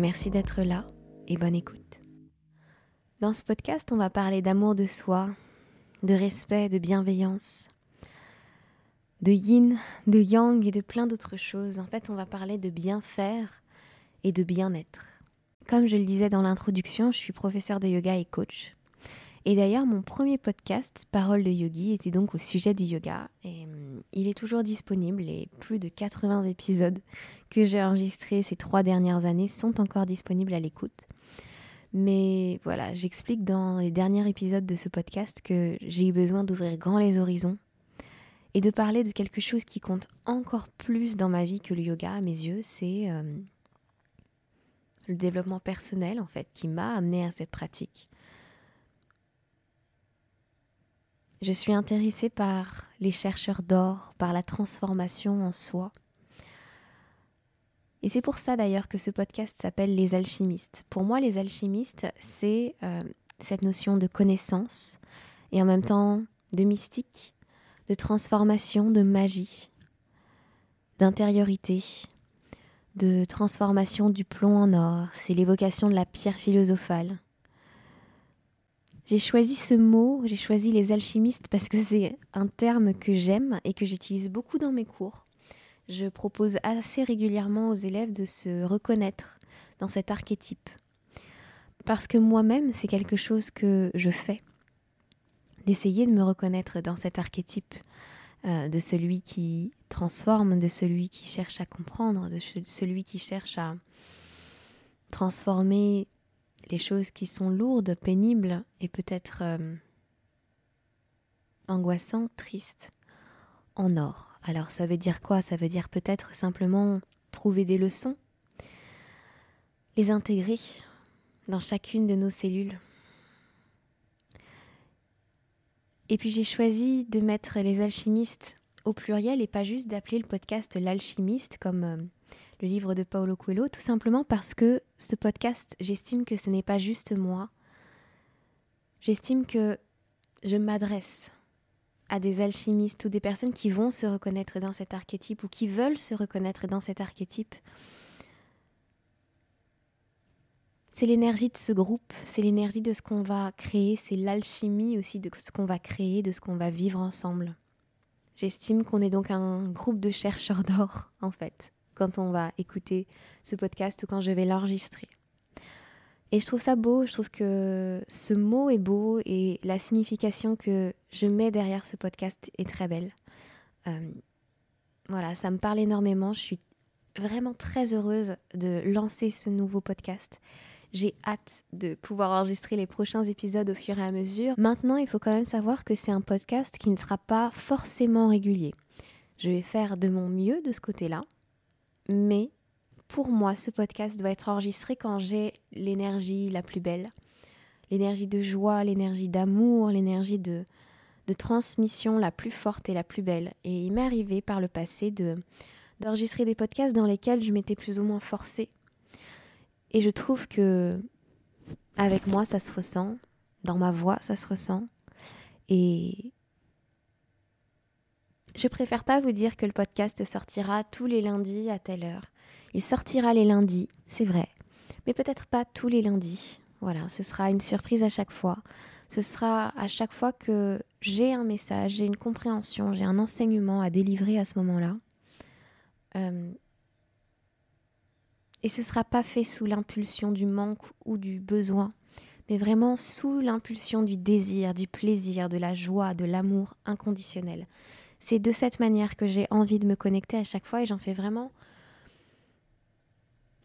Merci d'être là et bonne écoute. Dans ce podcast, on va parler d'amour de soi, de respect, de bienveillance, de yin, de yang et de plein d'autres choses. En fait, on va parler de bien faire et de bien-être. Comme je le disais dans l'introduction, je suis professeur de yoga et coach. Et d'ailleurs, mon premier podcast, Parole de Yogi, était donc au sujet du yoga. Il est toujours disponible. Les plus de 80 épisodes que j'ai enregistrés ces trois dernières années sont encore disponibles à l'écoute. Mais voilà, j'explique dans les derniers épisodes de ce podcast que j'ai eu besoin d'ouvrir grand les horizons et de parler de quelque chose qui compte encore plus dans ma vie que le yoga à mes yeux, c'est euh, le développement personnel en fait qui m'a amené à cette pratique. Je suis intéressée par les chercheurs d'or, par la transformation en soi. Et c'est pour ça d'ailleurs que ce podcast s'appelle Les alchimistes. Pour moi, les alchimistes, c'est euh, cette notion de connaissance et en même temps de mystique, de transformation, de magie, d'intériorité, de transformation du plomb en or. C'est l'évocation de la pierre philosophale. J'ai choisi ce mot, j'ai choisi les alchimistes parce que c'est un terme que j'aime et que j'utilise beaucoup dans mes cours. Je propose assez régulièrement aux élèves de se reconnaître dans cet archétype. Parce que moi-même, c'est quelque chose que je fais. D'essayer de me reconnaître dans cet archétype euh, de celui qui transforme, de celui qui cherche à comprendre, de celui qui cherche à transformer les choses qui sont lourdes, pénibles et peut-être euh, angoissantes, tristes, en or. Alors ça veut dire quoi? Ça veut dire peut-être simplement trouver des leçons, les intégrer dans chacune de nos cellules. Et puis j'ai choisi de mettre les alchimistes au pluriel et pas juste d'appeler le podcast l'alchimiste comme euh, le livre de Paulo Coelho, tout simplement parce que ce podcast, j'estime que ce n'est pas juste moi. J'estime que je m'adresse à des alchimistes ou des personnes qui vont se reconnaître dans cet archétype ou qui veulent se reconnaître dans cet archétype. C'est l'énergie de ce groupe, c'est l'énergie de ce qu'on va créer, c'est l'alchimie aussi de ce qu'on va créer, de ce qu'on va vivre ensemble. J'estime qu'on est donc un groupe de chercheurs d'or, en fait quand on va écouter ce podcast ou quand je vais l'enregistrer. Et je trouve ça beau, je trouve que ce mot est beau et la signification que je mets derrière ce podcast est très belle. Euh, voilà, ça me parle énormément. Je suis vraiment très heureuse de lancer ce nouveau podcast. J'ai hâte de pouvoir enregistrer les prochains épisodes au fur et à mesure. Maintenant, il faut quand même savoir que c'est un podcast qui ne sera pas forcément régulier. Je vais faire de mon mieux de ce côté-là. Mais pour moi, ce podcast doit être enregistré quand j'ai l'énergie la plus belle, l'énergie de joie, l'énergie d'amour, l'énergie de, de transmission la plus forte et la plus belle. Et il m'est arrivé par le passé de d'enregistrer des podcasts dans lesquels je m'étais plus ou moins forcée. Et je trouve que avec moi, ça se ressent, dans ma voix, ça se ressent. Et, je préfère pas vous dire que le podcast sortira tous les lundis à telle heure. Il sortira les lundis, c'est vrai, mais peut-être pas tous les lundis. Voilà, ce sera une surprise à chaque fois. Ce sera à chaque fois que j'ai un message, j'ai une compréhension, j'ai un enseignement à délivrer à ce moment-là. Euh, et ce sera pas fait sous l'impulsion du manque ou du besoin, mais vraiment sous l'impulsion du désir, du plaisir, de la joie, de l'amour inconditionnel. C'est de cette manière que j'ai envie de me connecter à chaque fois et j'en fais vraiment,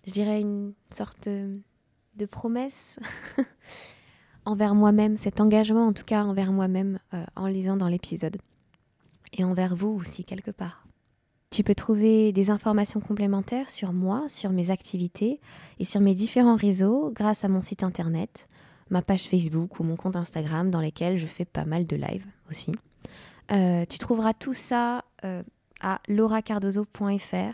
je dirais, une sorte de promesse envers moi-même, cet engagement en tout cas envers moi-même euh, en lisant dans l'épisode. Et envers vous aussi quelque part. tu peux trouver des informations complémentaires sur moi, sur mes activités et sur mes différents réseaux grâce à mon site internet, ma page Facebook ou mon compte Instagram dans lesquels je fais pas mal de live aussi. Euh, tu trouveras tout ça euh, à lauracardozo.fr.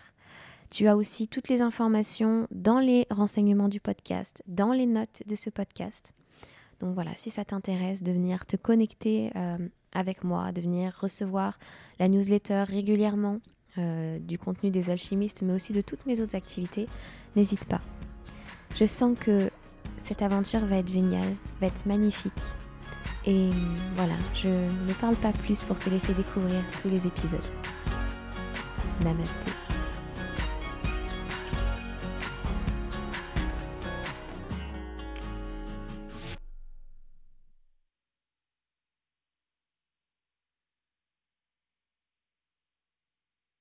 Tu as aussi toutes les informations dans les renseignements du podcast, dans les notes de ce podcast. Donc voilà, si ça t'intéresse de venir te connecter euh, avec moi, de venir recevoir la newsletter régulièrement du contenu des alchimistes, mais aussi de toutes mes autres activités, n'hésite pas. Je sens que cette aventure va être géniale, va être magnifique. Et voilà, je ne parle pas plus pour te laisser découvrir tous les épisodes. Namasté.